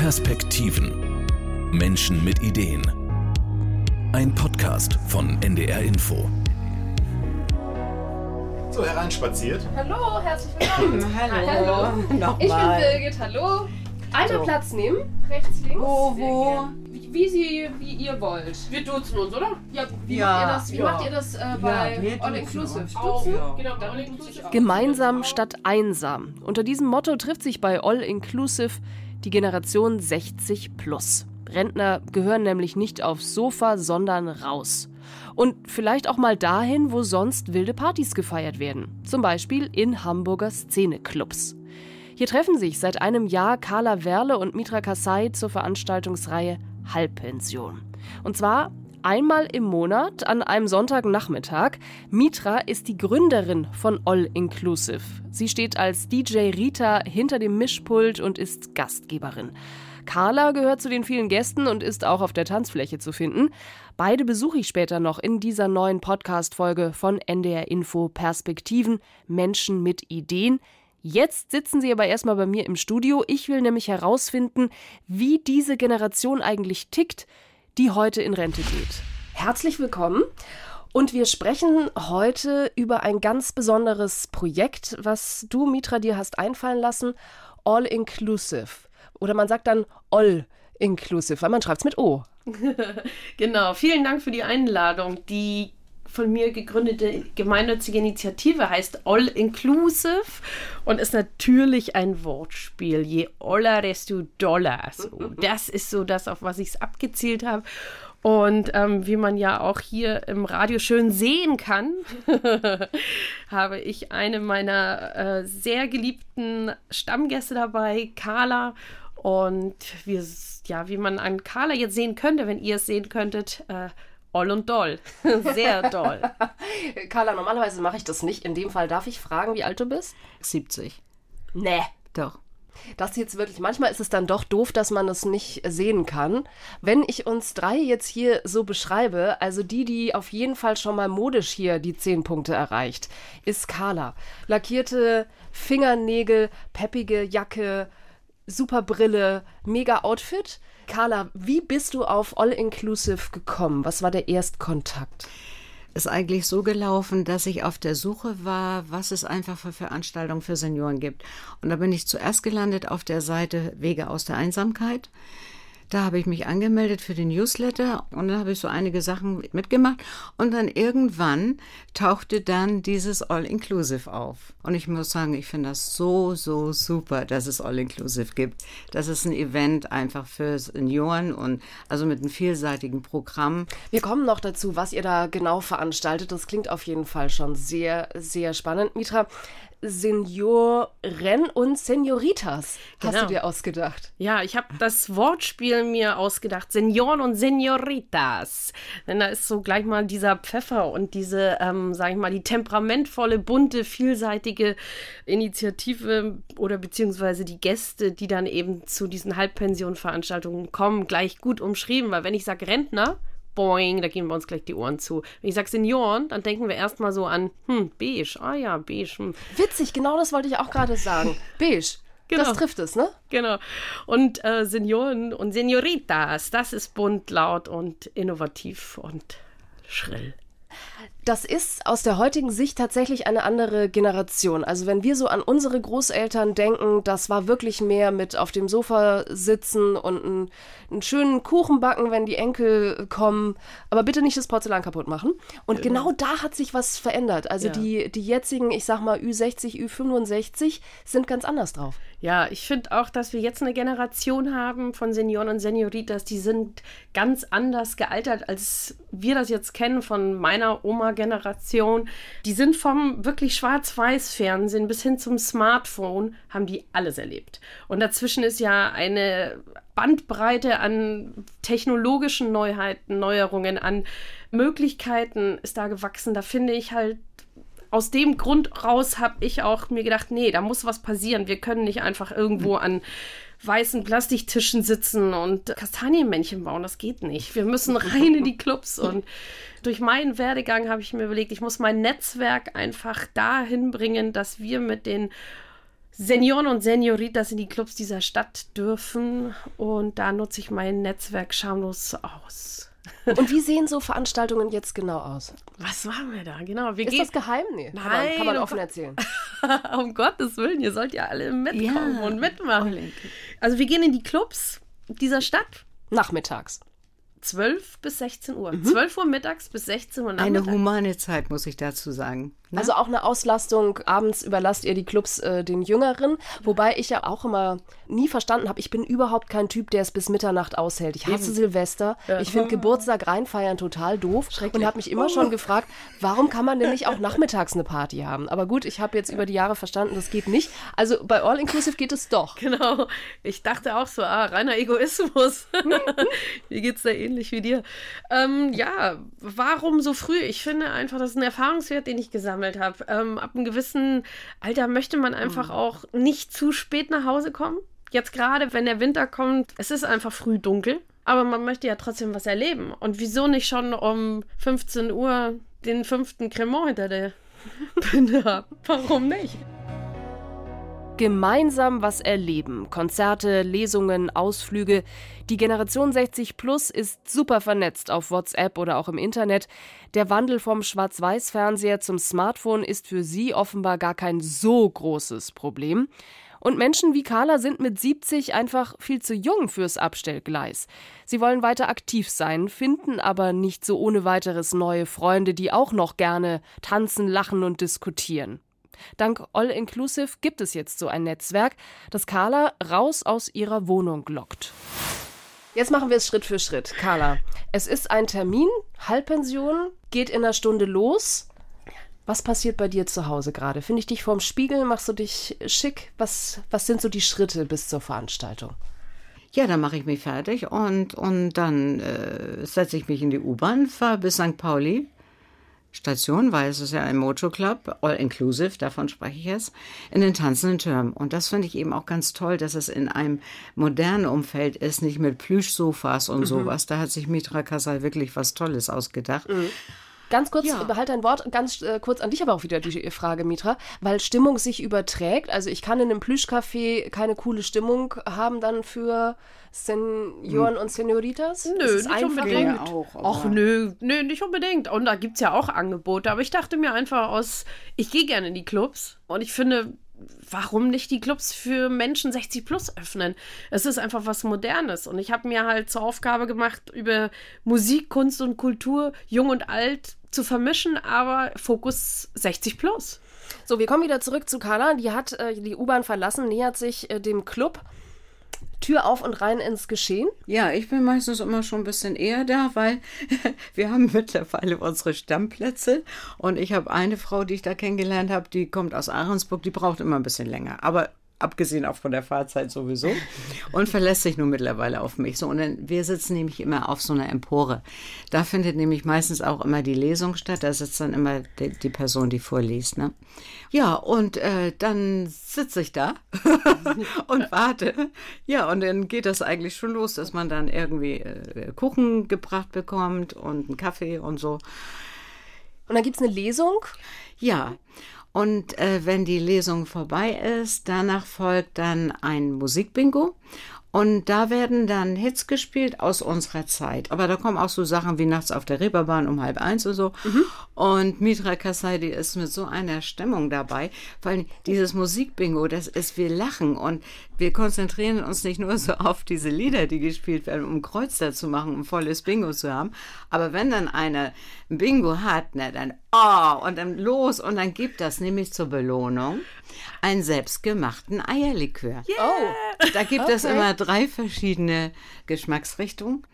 Perspektiven. Menschen mit Ideen. Ein Podcast von NDR Info. So, hereinspaziert. Hallo, herzlich willkommen. Hallo. Hallo. Nochmal. Ich bin Birgit, hallo. Einmal So. Platz nehmen, rechts, links. Wo, wo? Wie, wie, Sie, wie ihr wollt. Wir duzen uns, oder? Ja, wie Ja, macht ihr das, wie ja. macht ihr das äh, bei wir All duzen Inclusive? Ja. Genau, bei All Inclusive. auch. Gemeinsam statt einsam. Unter diesem Motto trifft sich bei All Inclusive die Generation 60 plus. Rentner gehören nämlich nicht aufs Sofa, sondern raus. Und vielleicht auch mal dahin, wo sonst wilde Partys gefeiert werden. Zum Beispiel in Hamburger Szeneclubs. Hier treffen sich seit einem Jahr Carla Werle und Mitra Kasai zur Veranstaltungsreihe Halbpension. Und zwar einmal im Monat an einem Sonntagnachmittag. Mitra ist die Gründerin von All Inclusive. Sie steht als DJ Rita hinter dem Mischpult und ist Gastgeberin. Carla gehört zu den vielen Gästen und ist auch auf der Tanzfläche zu finden. Beide besuche ich später noch in dieser neuen Podcast-Folge von NDR Info Perspektiven Menschen mit Ideen. Jetzt sitzen sie aber erstmal bei mir im Studio. Ich will nämlich herausfinden, wie diese Generation eigentlich tickt, die heute in Rente geht. Herzlich willkommen. Und wir sprechen heute über ein ganz besonderes Projekt, was du, Mitra, dir hast einfallen lassen. All Inclusive. Oder man sagt dann All Inclusive, weil man schreibt es mit O. Genau, vielen Dank für die Einladung. Die von mir gegründete gemeinnützige Initiative heißt All Inclusive und ist natürlich ein Wortspiel. Je oller, desto doller. So, das ist so das, auf was ich es abgezielt habe. Und ähm, wie man ja auch hier im Radio schön sehen kann, habe ich eine meiner äh, sehr geliebten Stammgäste dabei, Carla. Und wir, ja, wie man an Carla jetzt sehen könnte, wenn ihr es sehen könntet, äh, Oll und doll. Sehr doll. Carla, normalerweise mache ich das nicht. In dem Fall darf ich fragen, wie alt du bist? 70. Nee. Doch. Das jetzt wirklich, manchmal ist es dann doch doof, dass man es nicht sehen kann. Wenn ich uns drei jetzt hier so beschreibe, also die, die auf jeden Fall schon mal modisch hier die zehn Punkte erreicht, ist Carla. Lackierte Fingernägel, peppige Jacke, super Brille, mega Outfit. Carla, wie bist du auf All Inclusive gekommen? Was war der Erstkontakt? Ist eigentlich so gelaufen, dass ich auf der Suche war, was es einfach für Veranstaltungen für Senioren gibt. Und da bin ich zuerst gelandet auf der Seite Wege aus der Einsamkeit. Da habe ich mich angemeldet für den Newsletter und dann habe ich so einige Sachen mitgemacht und dann irgendwann tauchte dann dieses All-Inclusive auf. Und ich muss sagen, ich finde das so, so super, dass es All-Inclusive gibt. Das ist ein Event einfach für Senioren und also mit einem vielseitigen Programm. Wir kommen noch dazu, was ihr da genau veranstaltet. Das klingt auf jeden Fall schon sehr, sehr spannend. Mitra, Senioren und Senioritas hast Genau. du dir ausgedacht. Ja, ich habe das Wortspiel mir ausgedacht. Senioren und Senioritas. Denn da ist so gleich mal dieser Pfeffer und diese, ähm, sag ich mal, die temperamentvolle, bunte, vielseitige Initiative oder beziehungsweise die Gäste, die dann eben zu diesen Halbpensionveranstaltungen kommen, gleich gut umschrieben. Weil wenn ich sage Rentner, boing, da gehen wir uns gleich die Ohren zu. Wenn ich sage Senioren, dann denken wir erstmal so an, hm, beige, ah ja, beige, hm. Witzig, genau das wollte ich auch gerade sagen. Beige. Genau. Das trifft es, ne? Genau. Und äh, Senioren und Senioritas, das ist bunt, laut und innovativ und schrill. Das ist aus der heutigen Sicht tatsächlich eine andere Generation. Also wenn wir so an unsere Großeltern denken, das war wirklich mehr mit auf dem Sofa sitzen und einen, einen schönen Kuchen backen, wenn die Enkel kommen. Aber bitte nicht das Porzellan kaputt machen. Und genau da hat sich was verändert. Also Ja. die, die jetzigen, ich sag mal Ü60, Ü65 sind ganz anders drauf. Ja, ich finde auch, dass wir jetzt eine Generation haben von Senioren und Senioritas, die sind ganz anders gealtert, als wir das jetzt kennen von meiner Oma-Generation. Die sind vom wirklich Schwarz-Weiß-Fernsehen bis hin zum Smartphone, haben die alles erlebt. Und dazwischen ist ja eine Bandbreite an technologischen Neuheiten, Neuerungen, an Möglichkeiten ist da gewachsen. Da finde ich halt aus dem Grund raus habe ich auch mir gedacht, nee, da muss was passieren. Wir können nicht einfach irgendwo an weißen Plastiktischen sitzen und Kastanienmännchen bauen. Das geht nicht. Wir müssen rein in die Clubs. Und durch meinen Werdegang habe ich mir überlegt, ich muss mein Netzwerk einfach dahin bringen, dass wir mit den Senioren und Senioritas in die Clubs dieser Stadt dürfen. Und da nutze ich mein Netzwerk schamlos aus. Und wie sehen so Veranstaltungen jetzt genau aus? Was machen wir da? Genau. Wir Ist gehen, das geheim? Nee. Nein, Kann man, kann man offen Gott- erzählen. um Gottes Willen, ihr sollt ja alle mitkommen Ja. und mitmachen. Also wir gehen in die Clubs dieser Stadt. Nachmittags. 12 bis 16 Uhr. 12 Uhr mittags bis 16 Uhr Eine nachmittags. humane Zeit, muss ich dazu sagen. Ne? Also auch eine Auslastung. Abends überlasst ihr die Clubs äh, den Jüngeren. Wobei ich ja auch immer nie verstanden habe, ich bin überhaupt kein Typ, der es bis Mitternacht aushält. Ich hasse Silvester. Ich finde Geburtstag reinfeiern total doof. Und habe mich immer schon gefragt, warum kann man denn nicht auch nachmittags eine Party haben? Aber gut, ich habe jetzt über die Jahre verstanden, das geht nicht. Also bei All Inclusive geht es doch. Genau. Ich dachte auch so, ah, reiner Egoismus. Mir geht's da ähnlich wie dir. Ähm, ja, warum so früh? Ich finde einfach, das ist ein Erfahrungswert, den ich gesammelt habe. Ähm, ab einem gewissen Alter möchte man einfach auch nicht zu spät nach Hause kommen. Jetzt gerade, wenn der Winter kommt, es ist einfach früh dunkel. Aber man möchte ja trotzdem was erleben. Und wieso nicht schon um 15 Uhr den fünften Cremant hinter der Binde haben? Warum nicht? Gemeinsam was erleben. Konzerte, Lesungen, Ausflüge. Die Generation 60 Plus ist super vernetzt auf WhatsApp oder auch im Internet. Der Wandel vom Schwarz-Weiß-Fernseher zum Smartphone ist für sie offenbar gar kein so großes Problem. Und Menschen wie Carla sind mit 70 einfach viel zu jung fürs Abstellgleis. Sie wollen weiter aktiv sein, finden aber nicht so ohne weiteres neue Freunde, die auch noch gerne tanzen, lachen und diskutieren. Dank All Inclusive gibt es jetzt so ein Netzwerk, das Carla raus aus ihrer Wohnung lockt. Jetzt machen wir es Schritt für Schritt. Carla, es ist ein Termin, Halbpension, geht in einer Stunde los. Was passiert bei dir zu Hause gerade? Finde ich dich vorm Spiegel? Machst du dich schick? Was, was sind so die Schritte bis zur Veranstaltung? Ja, dann mache ich mich fertig und, und dann äh, setze ich mich in die U-Bahn, fahre bis St. Pauli. Station, weil es ist ja ein Mojo Club, all inclusive, davon spreche ich jetzt, in den tanzenden Türmen. Und das finde ich eben auch ganz toll, dass es in einem modernen Umfeld ist, nicht mit Plüschsofas und sowas. Da hat sich Mitra Kasai wirklich was Tolles ausgedacht. Ganz kurz, Ja. behalt dein Wort, ganz äh, kurz an dich aber auch wieder die Frage, Mitra, weil Stimmung sich überträgt. Also ich kann in einem Plüschcafé keine coole Stimmung haben dann für Senioren und Senioritas? Nö, Ist nicht unbedingt. Auch, Ach nö, nö, nicht unbedingt. Und da gibt es ja auch Angebote. Aber ich dachte mir einfach aus, ich gehe gerne in die Clubs. Und ich finde, warum nicht die Clubs für Menschen 60 plus öffnen? Es ist einfach was Modernes. Und ich habe mir halt zur Aufgabe gemacht, über Musik, Kunst und Kultur, jung und alt zu vermischen, aber Fokus 60 plus. So, wir kommen wieder zurück zu Carla. Die hat äh, die U-Bahn verlassen, nähert sich äh, dem Club. Tür auf und rein ins Geschehen. Ja, ich bin meistens immer schon ein bisschen eher da, weil wir haben mittlerweile unsere Stammplätze und ich habe eine Frau, die ich da kennengelernt habe, die kommt aus Ahrensburg, die braucht immer ein bisschen länger. Aber abgesehen auch von der Fahrzeit sowieso und verlässt sich nun mittlerweile auf mich. So, und dann, wir sitzen nämlich immer auf so einer Empore. Da findet nämlich meistens auch immer die Lesung statt. Da sitzt dann immer die, die Person, die vorliest. Ne? Ja, und äh, dann sitze ich da und warte. Ja, und dann geht das eigentlich schon los, dass man dann irgendwie äh, Kuchen gebracht bekommt und einen Kaffee und so. Und dann gibt es eine Lesung. Ja, und äh, wenn die Lesung vorbei ist, danach folgt dann ein Musikbingo. Und da werden dann Hits gespielt aus unserer Zeit. Aber da kommen auch so Sachen wie nachts auf der Reeperbahn um halb eins und so. Und Mitra Kasai, die ist mit so einer Stimmung dabei. Vor allem dieses Musikbingo, das ist, wir lachen und wir konzentrieren uns nicht nur so auf diese Lieder, die gespielt werden, um Kreuzer zu machen, um volles Bingo zu haben. Aber wenn dann einer ein Bingo hat, na dann, oh, und dann los und dann gibt das nämlich zur Belohnung einen selbstgemachten Eierlikör. Oh. Da gibt es immer drei verschiedene Geschmacksrichtungen.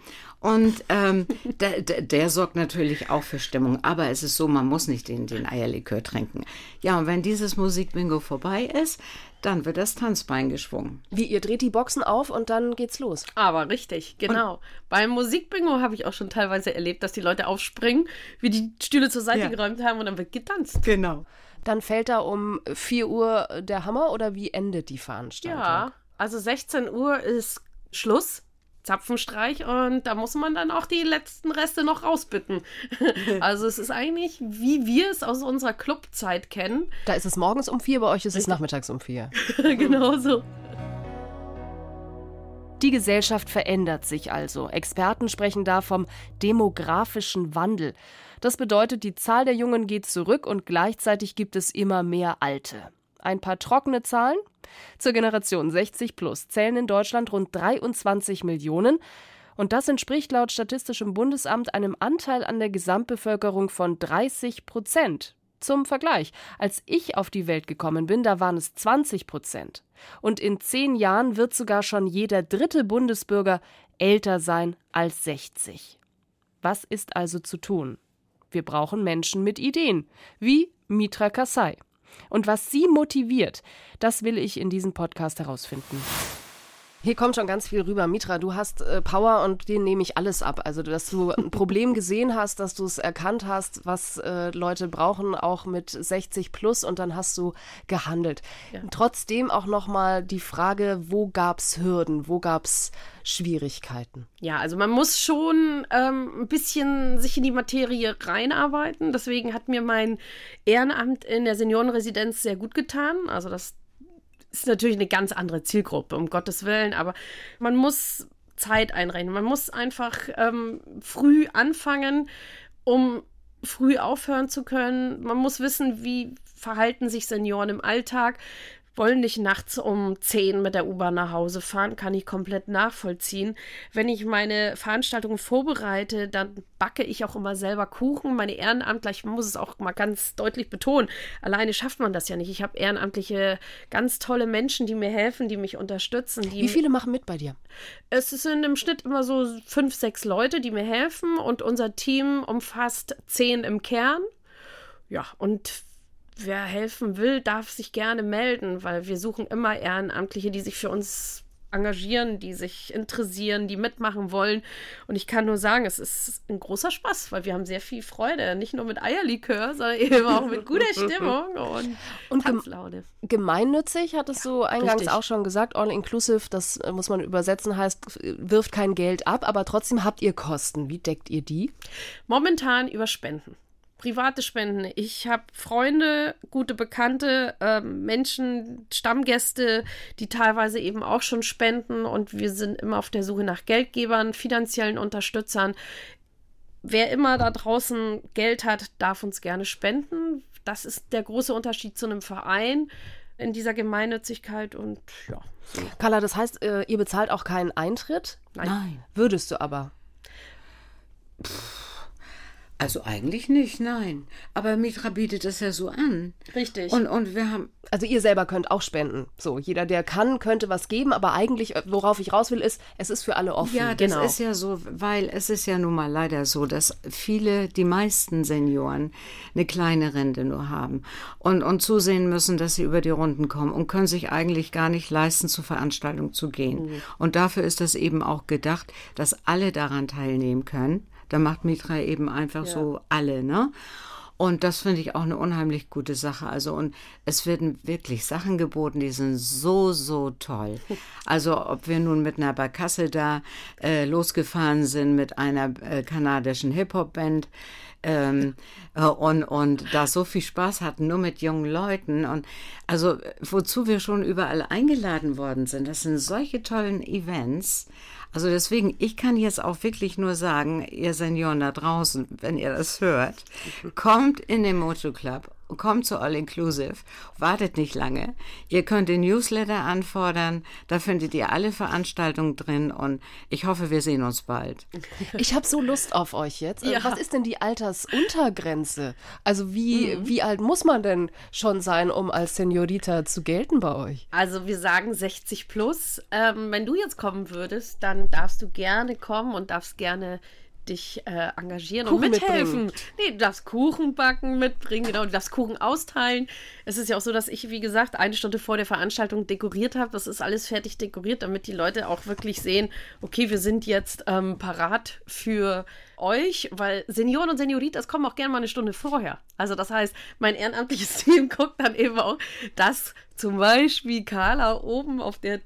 Und ähm, der, der, der sorgt natürlich auch für Stimmung. Aber es ist so, man muss nicht den, den Eierlikör trinken. Ja, und wenn dieses Musikbingo vorbei ist, dann wird das Tanzbein geschwungen. Wie, ihr dreht die Boxen auf und dann geht's los. Aber richtig, genau. Beim Musikbingo habe ich auch schon teilweise erlebt, dass die Leute aufspringen, wie die Stühle zur Seite Ja. geräumt haben und dann wird getanzt. Genau. Dann fällt da um 4 Uhr der Hammer oder wie endet die Veranstaltung? Ja, also 16 Uhr ist Schluss. Zapfenstreich und da muss man dann auch die letzten Reste noch rausbitten. also es ist eigentlich, wie wir es aus unserer Clubzeit kennen. Da ist es morgens um vier, bei euch ist es nachmittags um vier. genau so. Die Gesellschaft verändert sich also. Experten sprechen da vom demografischen Wandel. Das bedeutet, die Zahl der Jungen geht zurück und gleichzeitig gibt es immer mehr Alte. Ein paar trockene Zahlen. Zur Generation 60 plus zählen in Deutschland rund 23 Millionen. Und das entspricht laut Statistischem Bundesamt einem Anteil an der Gesamtbevölkerung von 30 Prozent. Zum Vergleich, als ich auf die Welt gekommen bin, da waren es 20 Prozent. Und in zehn Jahren wird sogar schon jeder dritte Bundesbürger älter sein als 60. Was ist also zu tun? Wir brauchen Menschen mit Ideen, wie Mitra Kasai. Und was sie motiviert, das will ich in diesem Podcast herausfinden. Hier kommt schon ganz viel rüber. Mitra, du hast äh, Power und dir nehme ich alles ab. Also, dass du ein Problem gesehen hast, dass du es erkannt hast, was äh, Leute brauchen, auch mit 60 plus und dann hast du gehandelt. Ja. Trotzdem auch nochmal die Frage, wo gab es Hürden, wo gab es Schwierigkeiten? Ja, also man muss schon ähm, ein bisschen sich in die Materie reinarbeiten. Deswegen hat mir mein Ehrenamt in der Seniorenresidenz sehr gut getan. Also das ist natürlich eine ganz andere Zielgruppe, um Gottes Willen, aber man muss Zeit einrechnen. Man muss einfach ähm, früh anfangen, um früh aufhören zu können. Man muss wissen, wie verhalten sich Senioren im Alltag wollen nicht nachts um 10 mit der U-Bahn nach Hause fahren, kann ich komplett nachvollziehen. Wenn ich meine Veranstaltungen vorbereite, dann backe ich auch immer selber Kuchen. Meine Ehrenamtler, ich muss es auch mal ganz deutlich betonen, alleine schafft man das ja nicht. Ich habe ehrenamtliche, ganz tolle Menschen, die mir helfen, die mich unterstützen. Die Wie viele machen mit bei dir? Es sind im Schnitt immer so fünf, sechs Leute, die mir helfen und unser Team umfasst zehn im Kern. Ja, und wer helfen will, darf sich gerne melden, weil wir suchen immer Ehrenamtliche, die sich für uns engagieren, die sich interessieren, die mitmachen wollen. Und ich kann nur sagen, es ist ein großer Spaß, weil wir haben sehr viel Freude. Nicht nur mit Eierlikör, sondern eben auch mit guter Stimmung und, und Tanzlaune. Gemeinnützig, hattest ja, du eingangs richtig. auch schon gesagt, all inclusive, das äh, muss man übersetzen, heißt, wirft kein Geld ab, aber trotzdem habt ihr Kosten. Wie deckt ihr die? Momentan über Spenden private Spenden. Ich habe Freunde, gute Bekannte, äh, Menschen, Stammgäste, die teilweise eben auch schon spenden und wir sind immer auf der Suche nach Geldgebern, finanziellen Unterstützern. Wer immer da draußen Geld hat, darf uns gerne spenden. Das ist der große Unterschied zu einem Verein in dieser Gemeinnützigkeit und ja. So. Carla, das heißt, äh, ihr bezahlt auch keinen Eintritt? Nein. Nein. Würdest du aber? Pff. Also eigentlich nicht, nein. Aber Mitra bietet das ja so an. Richtig. Und, und wir haben. Also ihr selber könnt auch spenden. So, jeder, der kann, könnte was geben, aber eigentlich, worauf ich raus will, ist, es ist für alle offen. Ja, das genau. ist ja so, weil es ist ja nun mal leider so, dass viele, die meisten Senioren eine kleine Rente nur haben und, und zusehen müssen, dass sie über die Runden kommen und können sich eigentlich gar nicht leisten, zur Veranstaltung zu gehen. Mhm. Und dafür ist das eben auch gedacht, dass alle daran teilnehmen können. Da macht Mitra eben einfach ja. so alle, ne? Und das finde ich auch eine unheimlich gute Sache. Also, und es werden wirklich Sachen geboten, die sind so, so toll. Also, ob wir nun mit einer Barkasse da äh, losgefahren sind, mit einer äh, kanadischen Hip-Hop-Band, ähm, äh, und, und da so viel Spaß hatten, nur mit jungen Leuten. Und also, wozu wir schon überall eingeladen worden sind, das sind solche tollen Events. Also deswegen, ich kann jetzt auch wirklich nur sagen, ihr Senioren da draußen, wenn ihr das hört, kommt in den Moto Club kommt zu All Inclusive, wartet nicht lange. Ihr könnt den Newsletter anfordern, da findet ihr alle Veranstaltungen drin und ich hoffe, wir sehen uns bald. Ich habe so Lust auf euch jetzt. Ja. Was ist denn die Altersuntergrenze? Also wie, mhm. wie alt muss man denn schon sein, um als Senorita zu gelten bei euch? Also wir sagen 60 plus. Ähm, wenn du jetzt kommen würdest, dann darfst du gerne kommen und darfst gerne dich äh, engagieren Kuchen und mithelfen. Mitbringen. Nee, du darfst Kuchen backen, mitbringen, genau, du darfst Kuchen austeilen. Es ist ja auch so, dass ich, wie gesagt, eine Stunde vor der Veranstaltung dekoriert habe. Das ist alles fertig dekoriert, damit die Leute auch wirklich sehen, okay, wir sind jetzt ähm, parat für euch, weil Senioren und Senioritas kommen auch gerne mal eine Stunde vorher. Also das heißt, mein ehrenamtliches Team guckt dann eben auch, dass zum Beispiel Carla oben auf der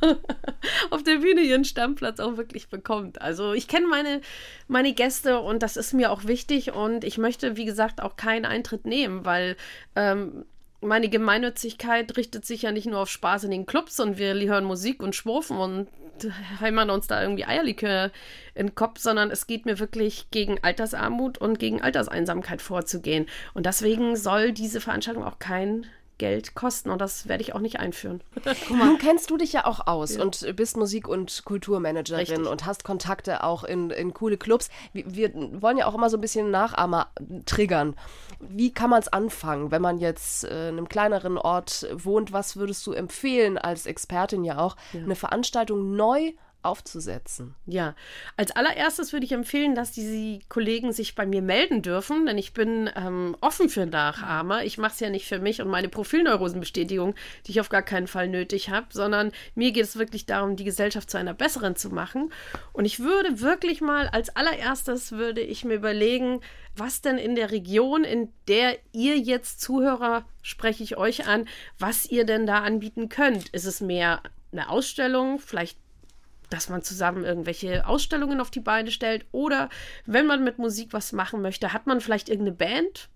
auf der Bühne ihren Stammplatz auch wirklich bekommt. Also ich kenne meine, meine Gäste und das ist mir auch wichtig und ich möchte, wie gesagt, auch keinen Eintritt nehmen, weil ähm, meine Gemeinnützigkeit richtet sich ja nicht nur auf Spaß in den Clubs und wir hören Musik und schwurfen und heimern uns da irgendwie Eierlikör in den Kopf, sondern es geht mir wirklich gegen Altersarmut und gegen Alterseinsamkeit vorzugehen. Und deswegen soll diese Veranstaltung auch kein Geld kosten und das werde ich auch nicht einführen. Nun kennst du dich ja auch aus ja. und bist Musik- und Kulturmanagerin Richtig. und hast Kontakte auch in, in coole Clubs. Wir, wir, wollen ja auch immer so ein bisschen Nachahmer triggern. Wie kann man es anfangen, wenn man jetzt äh, in einem kleineren Ort wohnt? Was würdest du empfehlen als Expertin ja auch, ja. eine Veranstaltung neu aufzusetzen. Ja, als allererstes würde ich empfehlen, dass die Kollegen sich bei mir melden dürfen, denn ich bin ähm, offen für Nachahmer. Ich mache es ja nicht für mich und meine Profilneurosenbestätigung, die ich auf gar keinen Fall nötig habe, sondern mir geht es wirklich darum, die Gesellschaft zu einer besseren zu machen. Und ich würde wirklich mal als allererstes würde ich mir überlegen, was denn in der Region, in der ihr jetzt Zuhörer, spreche ich euch an, was ihr denn da anbieten könnt. Ist es mehr eine Ausstellung, vielleicht dass man zusammen irgendwelche Ausstellungen auf die Beine stellt oder wenn man mit Musik was machen möchte, hat man vielleicht irgendeine Band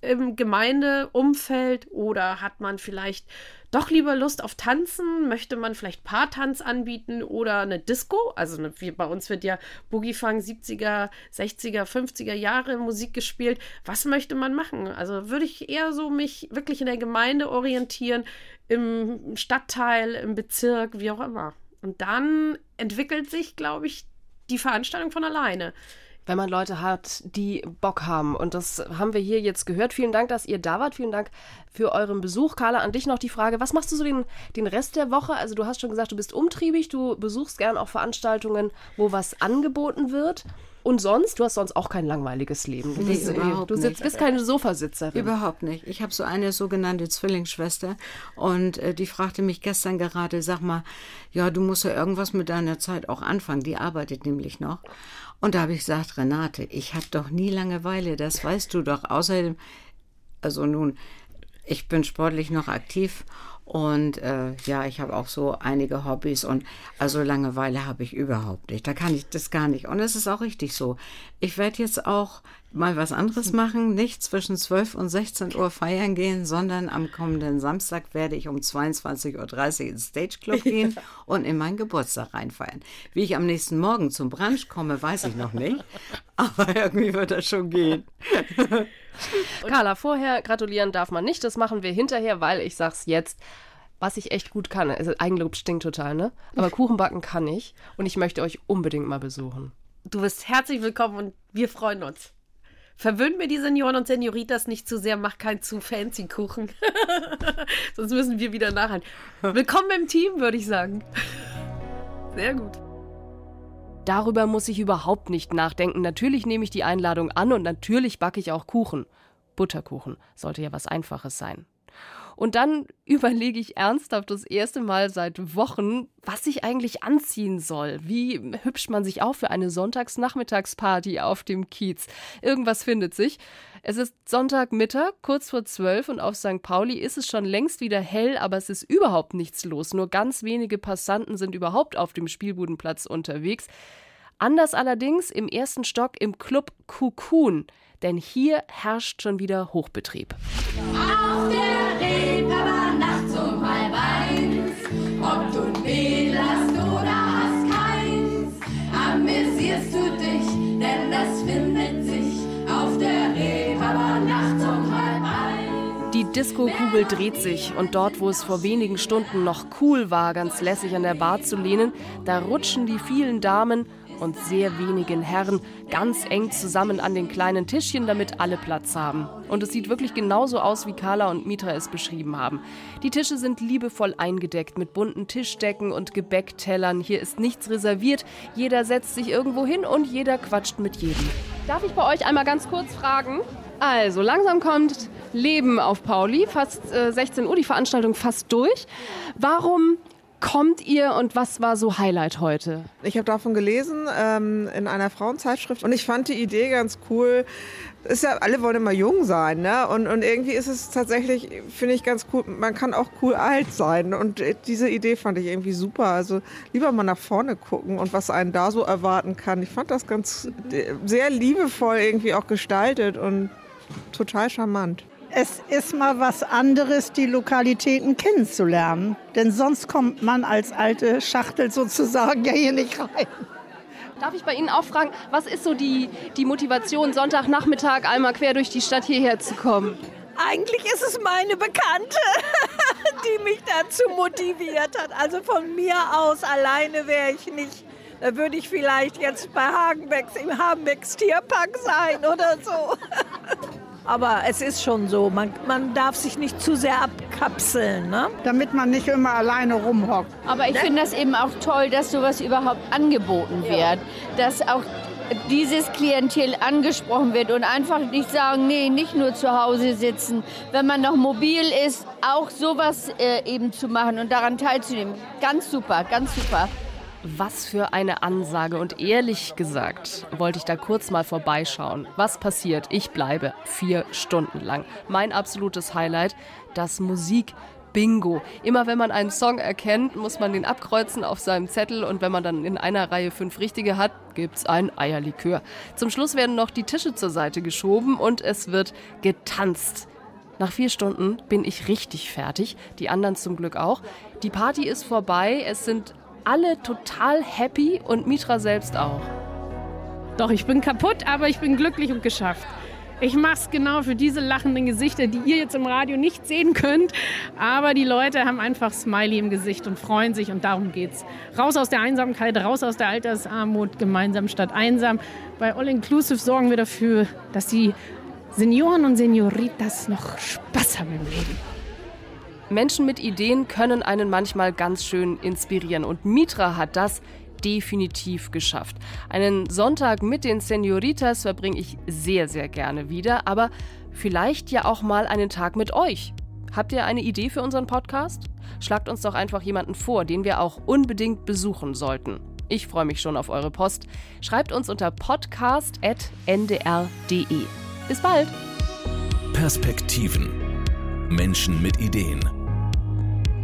im Gemeindeumfeld oder hat man vielleicht doch lieber Lust auf Tanzen? Möchte man vielleicht Paartanz anbieten oder eine Disco? Also eine, bei uns wird ja Boogiefang 70er, 60er, 50er Jahre Musik gespielt. Was möchte man machen? Also würde ich eher so mich wirklich in der Gemeinde orientieren, im Stadtteil, im Bezirk, wie auch immer. Und dann entwickelt sich, glaube ich, die Veranstaltung von alleine. Wenn man Leute hat, die Bock haben. Und das haben wir hier jetzt gehört. Vielen Dank, dass ihr da wart. Vielen Dank für euren Besuch. Carla, an dich noch die Frage, was machst du so den, den Rest der Woche? Also du hast schon gesagt, du bist umtriebig, du besuchst gern auch Veranstaltungen, wo was angeboten wird. Und sonst, du hast sonst auch kein langweiliges Leben. Du, nee, bist, überhaupt du sitzt, bist keine Sofasitzerin. Überhaupt nicht. Ich habe so eine sogenannte Zwillingsschwester und äh, die fragte mich gestern gerade, sag mal, ja, du musst ja irgendwas mit deiner Zeit auch anfangen. Die arbeitet nämlich noch. Und da habe ich gesagt, Renate, ich habe doch nie Langeweile, das weißt du doch. Außerdem, also nun, ich bin sportlich noch aktiv und äh, ja, ich habe auch so einige Hobbys und also Langeweile habe ich überhaupt nicht. Da kann ich das gar nicht. Und es ist auch richtig so. Ich werde jetzt auch mal was anderes machen, nicht zwischen 12 und 16 Uhr feiern gehen, sondern am kommenden Samstag werde ich um 22.30 Uhr ins Stage Club gehen und in meinen Geburtstag reinfeiern. Wie ich am nächsten Morgen zum Brunch komme, weiß ich noch nicht, aber irgendwie wird das schon gehen. Carla, vorher gratulieren darf man nicht, das machen wir hinterher, weil ich sag's jetzt, was ich echt gut kann. Also Eigenlob stinkt total, ne? Aber Kuchen backen kann ich und ich möchte euch unbedingt mal besuchen. Du bist herzlich willkommen und wir freuen uns. Verwöhnt mir die Senioren und Senioritas nicht zu sehr, mach keinen zu fancy Kuchen. Sonst müssen wir wieder nachhalten. Willkommen im Team, würde ich sagen. Sehr gut. Darüber muss ich überhaupt nicht nachdenken. Natürlich nehme ich die Einladung an und natürlich backe ich auch Kuchen. Butterkuchen sollte ja was Einfaches sein. Und dann überlege ich ernsthaft das erste Mal seit Wochen, was ich eigentlich anziehen soll. Wie hübscht man sich auf für eine Sonntagsnachmittagsparty auf dem Kiez? Irgendwas findet sich. Es ist Sonntagmittag, kurz vor zwölf, und auf St. Pauli ist es schon längst wieder hell, aber es ist überhaupt nichts los. Nur ganz wenige Passanten sind überhaupt auf dem Spielbudenplatz unterwegs. Anders allerdings im ersten Stock im Club Cocoon, denn hier herrscht schon wieder Hochbetrieb. Auf der Reeperbahn nachts um halb eins, ob du Mädel hast oder hast keins, amüsierst du dich, denn das findet sich auf der Reeperbahn nachts um halb eins. Die Disco-Kugel dreht sich und dort, wo es vor wenigen Stunden noch cool war, ganz lässig an der Bar zu lehnen, da rutschen die vielen Damen und sehr wenigen Herren ganz eng zusammen an den kleinen Tischchen, damit alle Platz haben. Und es sieht wirklich genauso aus, wie Carla und Mitra es beschrieben haben. Die Tische sind liebevoll eingedeckt mit bunten Tischdecken und Gebäcktellern. Hier ist nichts reserviert. Jeder setzt sich irgendwo hin und jeder quatscht mit jedem. Darf ich bei euch einmal ganz kurz fragen? Also, langsam kommt Leben auf Pauli, fast äh, 16 Uhr, die Veranstaltung fast durch. Warum kommt ihr und was war so Highlight heute? Ich habe davon gelesen ähm, in einer Frauenzeitschrift und ich fand die Idee ganz cool. Ist ja, alle wollen immer jung sein, ne? Und, und irgendwie ist es tatsächlich, finde ich ganz cool, man kann auch cool alt sein. Und diese Idee fand ich irgendwie super. Also lieber mal nach vorne gucken und was einen da so erwarten kann. Ich fand das ganz sehr liebevoll irgendwie auch gestaltet und total charmant es ist mal was anderes, die Lokalitäten kennenzulernen. Denn sonst kommt man als alte Schachtel sozusagen ja hier nicht rein. Darf ich bei Ihnen auch fragen, was ist so die, die Motivation, Sonntagnachmittag einmal quer durch die Stadt hierher zu kommen? Eigentlich ist es meine Bekannte, die mich dazu motiviert hat. Also von mir aus alleine wäre ich nicht. Da würde ich vielleicht jetzt bei Hagenbecks im Hagenbecks Tierpark sein oder so. Aber es ist schon so, man, man darf sich nicht zu sehr abkapseln, ne? damit man nicht immer alleine rumhockt. Aber ich ne? finde das eben auch toll, dass sowas überhaupt angeboten wird. Dass auch dieses Klientel angesprochen wird und einfach nicht sagen, nee, nicht nur zu Hause sitzen. Wenn man noch mobil ist, auch sowas äh, eben zu machen und daran teilzunehmen. Ganz super, ganz super. Was für eine Ansage. Und ehrlich gesagt wollte ich da kurz mal vorbeischauen. Was passiert? Ich bleibe vier Stunden lang. Mein absolutes Highlight, das Musik. Bingo. Immer wenn man einen Song erkennt, muss man den abkreuzen auf seinem Zettel und wenn man dann in einer Reihe fünf richtige hat, gibt's ein Eierlikör. Zum Schluss werden noch die Tische zur Seite geschoben und es wird getanzt. Nach vier Stunden bin ich richtig fertig, die anderen zum Glück auch. Die Party ist vorbei, es sind alle total happy und Mitra selbst auch. Doch, ich bin kaputt, aber ich bin glücklich und geschafft. Ich mache es genau für diese lachenden Gesichter, die ihr jetzt im Radio nicht sehen könnt. Aber die Leute haben einfach Smiley im Gesicht und freuen sich und darum geht's. Raus aus der Einsamkeit, raus aus der Altersarmut, gemeinsam statt einsam. Bei All Inclusive sorgen wir dafür, dass die Senioren und Senioritas noch Spaß haben im Leben. Menschen mit Ideen können einen manchmal ganz schön inspirieren. Und Mitra hat das definitiv geschafft. Einen Sonntag mit den Senioritas verbringe ich sehr, sehr gerne wieder, aber vielleicht ja auch mal einen Tag mit euch. Habt ihr eine Idee für unseren Podcast? Schlagt uns doch einfach jemanden vor, den wir auch unbedingt besuchen sollten. Ich freue mich schon auf eure Post. Schreibt uns unter podcast.ndr.de. Bis bald! Perspektiven. Menschen mit Ideen.